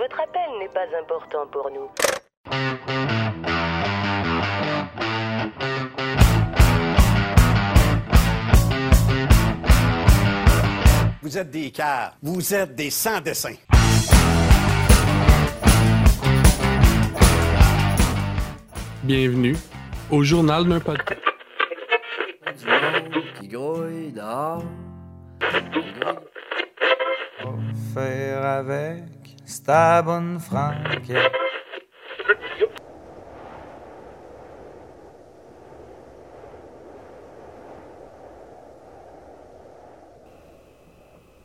Votre appel n'est pas important pour nous. Vous êtes des cars. Vous êtes des sans-dessins. Bienvenue au journal d'un podcast. du monde qui grouille dehors. Faire avec,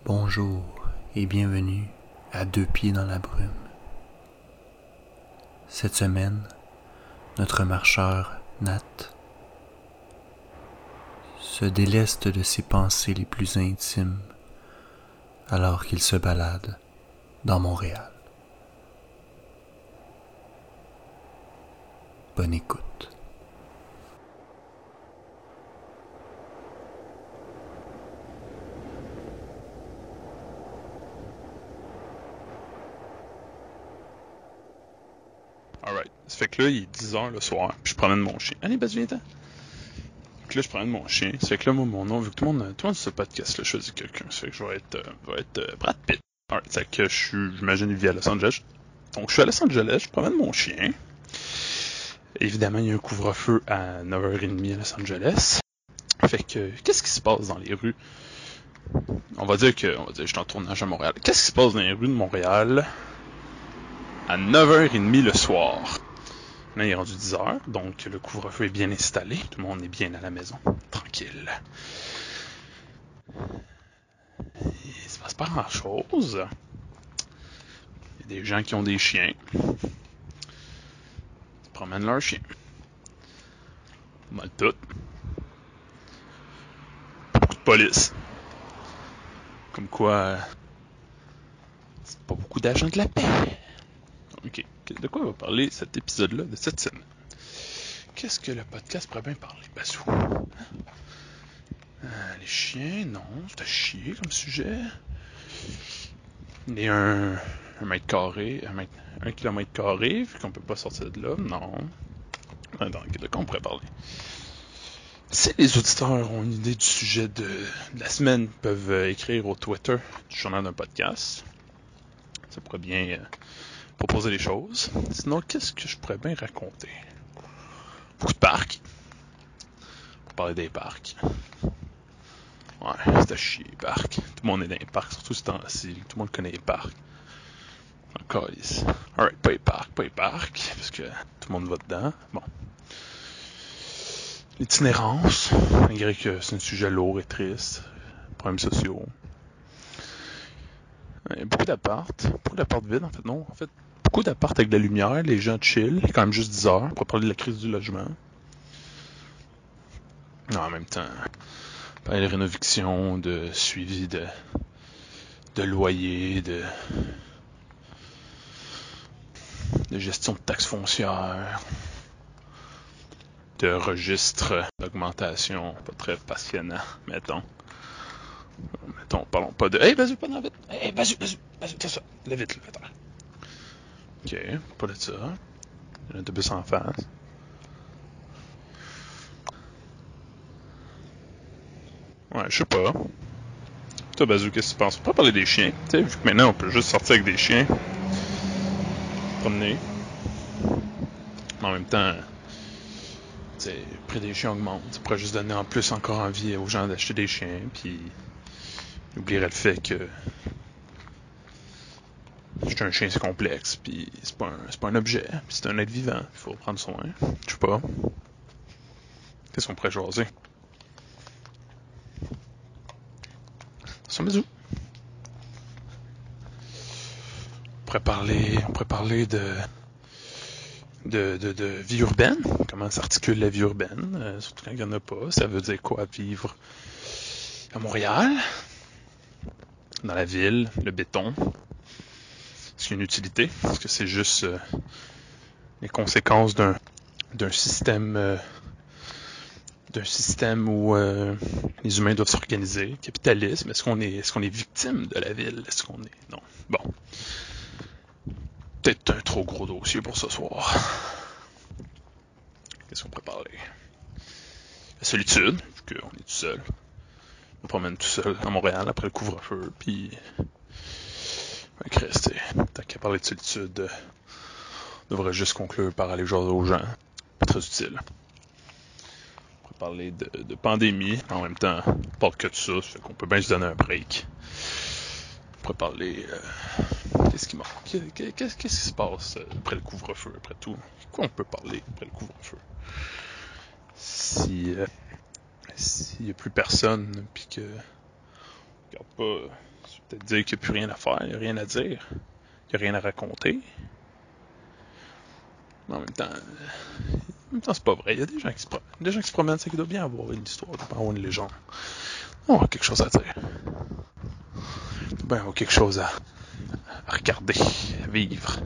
Bonjour et bienvenue à Deux Pieds dans la brume. Cette semaine, notre marcheur Nat se déleste de ses pensées les plus intimes alors qu'il se balade dans Montréal. Bonne écoute. Alright. Ça fait que là, il est 10h le soir, puis je promène mon chien. Allez, Baz, viens-t'en. Là, je promène mon chien. Ça fait que là, moi, mon nom, vu que tout le monde, tout le monde ce podcast-là choisit quelqu'un, ça fait que je vais être, euh, je vais être euh, Brad Pitt. Alright. Fait que je suis, j'imagine, à Los Angeles. Donc, je suis à Los Angeles, je promène mon chien. Évidemment, il y a un couvre-feu à 9h30 à Los Angeles. Fait que, qu'est-ce qui se passe dans les rues? On va dire que, on va dire, je suis en tournage à Montréal. Qu'est-ce qui se passe dans les rues de Montréal à 9h30 le soir? Là, il est rendu 10h, donc le couvre-feu est bien installé. Tout le monde est bien à la maison. Tranquille. Il se passe pas grand-chose. Il y a des gens qui ont des chiens. Ils promènent leurs chiens. Mal tout. Beaucoup de police. Comme quoi, c'est pas beaucoup d'agents de la paix. Ok, de quoi va parler cet épisode-là de cette semaine? Qu'est-ce que le podcast pourrait bien parler, Bazou? Euh, les chiens, non, c'est à chier comme sujet. A un, un mètre carré, un, mètre, un kilomètre carré, vu qu'on peut pas sortir de là, non. Attends, de quoi on pourrait parler? Si les auditeurs ont une idée du sujet de, la semaine, peuvent euh, écrire au Twitter du journal d'un podcast. Ça pourrait bien euh, proposer des choses. Sinon, qu'est-ce que je pourrais bien raconter? Beaucoup de parcs. Pour parler des parcs. Ouais, à chier, les parcs. Tout le monde est dans les parcs, surtout ce temps-ci. Tout le monde connaît les parcs. Encore ici. Alright, pas les parcs, pas les parcs, parce que tout le monde va dedans. Bon. L'itinérance, malgré que c'est un sujet lourd et triste. Problèmes sociaux. A beaucoup d'appartes. Beaucoup d'appartes vides, en fait, non? En fait, beaucoup d'appartes avec de la lumière, les gens chill. Il quand même juste 10 heures pour parler de la crise du logement. Non, en même temps, parler de suivi de, de loyer, de, de gestion de taxes foncières, de registre d'augmentation, pas très passionnant, mettons. Mettons, parlons pas de. Hey, vas-y, pas dans vite! Hey, vas-y, vas-y, vas-y, c'est ça. Lève vite, lève vite. Ok, pas de ça. Il y a un autobus en face. Ouais, je sais pas. Toi, Bazou, qu'est-ce que tu penses? On peut pas parler des chiens. Tu sais, vu que maintenant on peut juste sortir avec des chiens. Promener. Mais en même temps, tu sais, le prix des chiens augmente. Ça pourrait juste donner en plus encore envie aux gens d'acheter des chiens, puis oublierait le fait que acheter un chien c'est complexe, puis c'est pas un, pas un objet, puis c'est un être vivant, il faut prendre soin. Je sais pas. Qu'est-ce qu'on pourrait jaser? On pourrait parler, on pourrait parler de de, de, vie urbaine, comment s'articule la vie urbaine, euh, surtout quand il n'y en a pas. Ça veut dire quoi vivre à Montréal, dans la ville, le béton? Est-ce qu'il y a une utilité? Est-ce que c'est juste euh, les conséquences d'un d'un système euh, d'un système où euh, les humains doivent s'organiser, capitalisme, est-ce qu'on est est-ce qu'on est victime de la ville? Est-ce qu'on est. Non? Bon. trop gros dossier pour ce soir. Qu'est-ce qu'on pourrait parler? La solitude, vu qu'on est tout seul. Je me promène tout seul à Montréal après le couvre-feu, puis... Ben, Christ, tant qu'à parler de solitude, euh, on devrait juste conclure par aller jouer aux gens. Pas très utile. On parler de, de pandémie, en même temps, on parle que de ça, ça fait qu'on peut bien se donner un break. On pourrait parler... euh, Qu'est-ce qui se passe euh, après le couvre-feu, après tout? Quoi on peut parler après le couvre-feu? Si... euh, S'il n'y a plus personne, puis que... Regarde pas... C'est peut-être dire qu'il n'y a plus rien à faire, il n'y a rien à dire. Il n'y a rien à raconter. Mais en même temps... temps, c'est pas vrai. Il y a des gens qui se promènent. Des gens qui se promènent, c'est qu'il doit bien avoir une histoire, avoir une légende. On a quelque chose à dire. Doit bien avoir quelque chose à, à regarder, à vivre.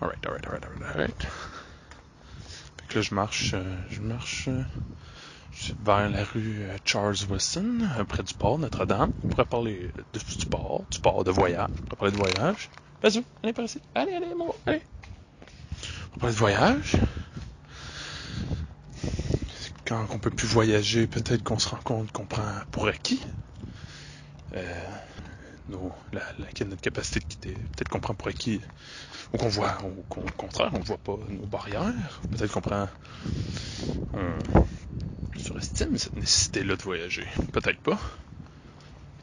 Alright, alright, alright, alright, alright. Fait que là, je marche, euh, je marche euh, vers la rue euh, Charles Wilson, près du port Notre-Dame. On pourrait parler de, du port, du port de voyage. On pourrait parler de voyage. Vas-y, allez par ici. Allez, allez, mon, allez. On pourrait parler de voyage. Quand on peut plus voyager, peut-être qu'on se rend compte qu'on prend pour acquis. Euh, nos, la, notre capacité de quitter. Peut-être qu'on prend pour acquis, ou qu'on voit, ou qu'au contraire, on voit pas nos barrières. Peut-être qu'on prend, on surestime cette nécessité-là de voyager. Peut-être pas.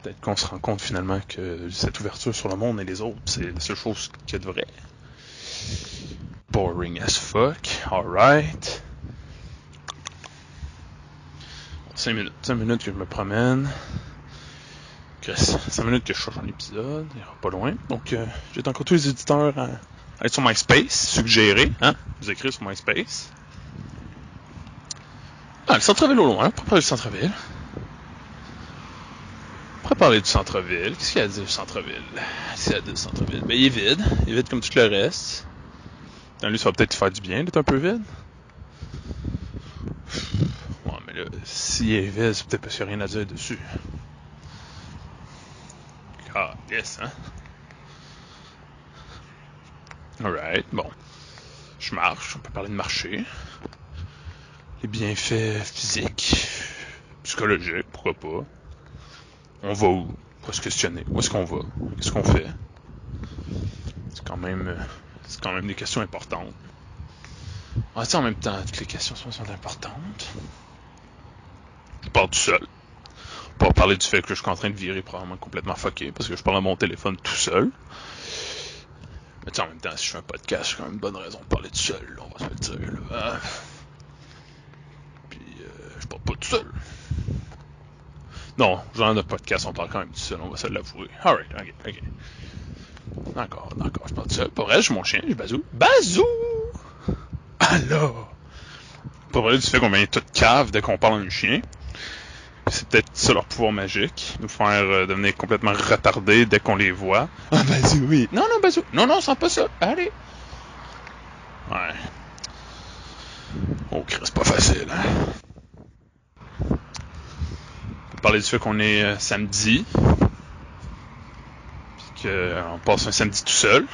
Peut-être qu'on se rend compte finalement que cette ouverture sur le monde et les autres, c'est la seule chose qu'il y a de vrai. Boring as fuck. Alright. 5 minutes. 5 minutes que je me promène. Chris, 5 minutes que je cherche un épisode, il pas loin. Donc, euh, j'ai encore tous les éditeurs à, être sur MySpace, suggérer, hein, vous écrire sur MySpace. Ah, le centre-ville au loin, on pourrait parler du centre-ville. Pourrait parler du centre-ville. Qu'est-ce qu'il y a à dire du centre-ville? Qu'est-ce qu'il y a à dire du centre-ville? Ben, il est vide. Il est vide comme tout le reste. Dans lui, ça va peut-être faire du bien d'être un peu vide. Mais là, s'il est c'est peut-être parce qu'il n'y a rien à dire dessus. Ah, yes, hein? Alright, bon. Je marche, on peut parler de marcher. Les bienfaits physiques, psychologiques, pourquoi pas. On va où? On va se questionner. Où est-ce qu'on va? Qu'est-ce qu'on fait? C'est quand même... C'est quand même des questions importantes. En en même temps, toutes les questions sont importantes. Je parle tout seul. Va parler du fait que je suis en train de virer probablement complètement fucké parce que je parle à mon téléphone tout seul. Mais tu en même temps, si je fais un podcast, j'ai quand même une bonne raison de parler tout seul, on va se le dire. Là. Puis, euh, je parle pas tout seul. Non, genre de podcast, on parle quand même tout seul, on va se l'avouer. Alright, ok, ok. D'accord, d'accord, je parle tout seul. Pour vrai, j'ai mon chien, j'ai Bazou. Bazou! Alors! Pas parler du fait qu'on vient tout cave dès qu'on parle à un chien. C'est peut-être ça leur pouvoir magique, nous faire euh, devenir complètement retardés dès qu'on les voit. Ah, Bazou, oui. Non, non, Bazou. Non, non, sens pas ça. Allez. Ouais. Oh, c'est pas facile, hein. On peut parler du fait qu'on est euh, samedi. Puis qu'on passe un samedi tout seul.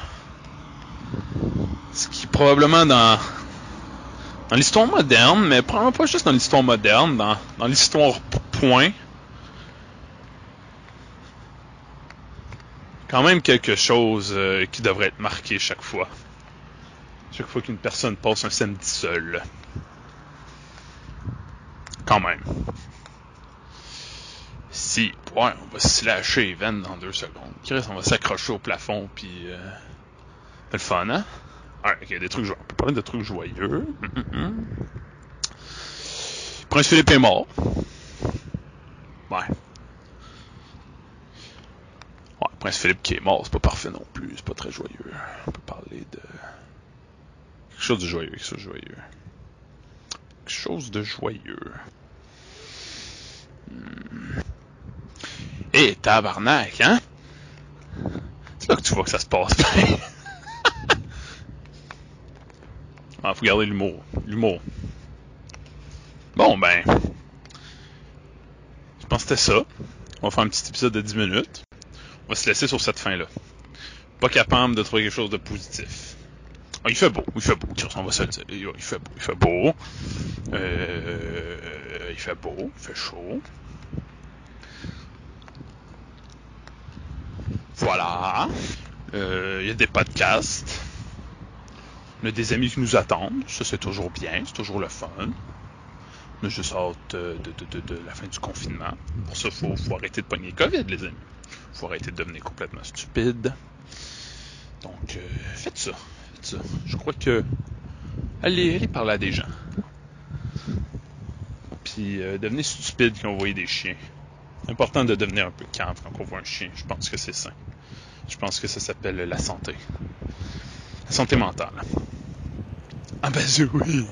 Ce qui probablement dans dans l'histoire moderne, mais probablement pas juste dans l'histoire moderne, dans, dans l'histoire p- point. Quand même quelque chose euh, qui devrait être marqué chaque fois. Chaque fois qu'une personne passe un samedi seul. Quand même. Si, ouais, on va se lâcher les dans deux secondes. Chris, on va s'accrocher au plafond, puis... Euh, le fun, hein? Ouais, ok, des trucs joyeux. On peut parler de trucs joyeux. Prince Philippe est mort. Ouais. Ouais, Prince Philippe qui est mort, c'est pas parfait non plus. C'est pas très joyeux. On peut parler de. Quelque chose de joyeux, quelque chose de joyeux. Quelque chose de joyeux. Hmm. Eh, tabarnak, hein? C'est là que tu vois que ça se passe bien. Ah, faut garder l'humour. L'humour. Bon, ben. C'était ça. On va faire un petit épisode de 10 minutes. On va se laisser sur cette fin-là. Pas capable de trouver quelque chose de positif. Ah, il fait beau, il fait beau, on va se le dire. Il fait beau, il fait beau. Euh, il fait beau, il fait chaud. Voilà. Euh, il y a des podcasts. On a des amis qui nous attendent. Ça, c'est toujours bien. C'est toujours le fun. A juste hâte de, de, la fin du confinement. Pour ça, il faut, arrêter de pogner COVID, les amis. faut arrêter de devenir complètement stupide. Donc, euh, faites ça. Faites ça. Je crois que... Allez, allez parler à des gens. Puis, euh, devenez stupide quand vous voyez des chiens. C'est important de devenir un peu calme quand on voit un chien. Je pense que c'est sain. Je pense que ça s'appelle la santé. La santé mentale. Ah ben oui.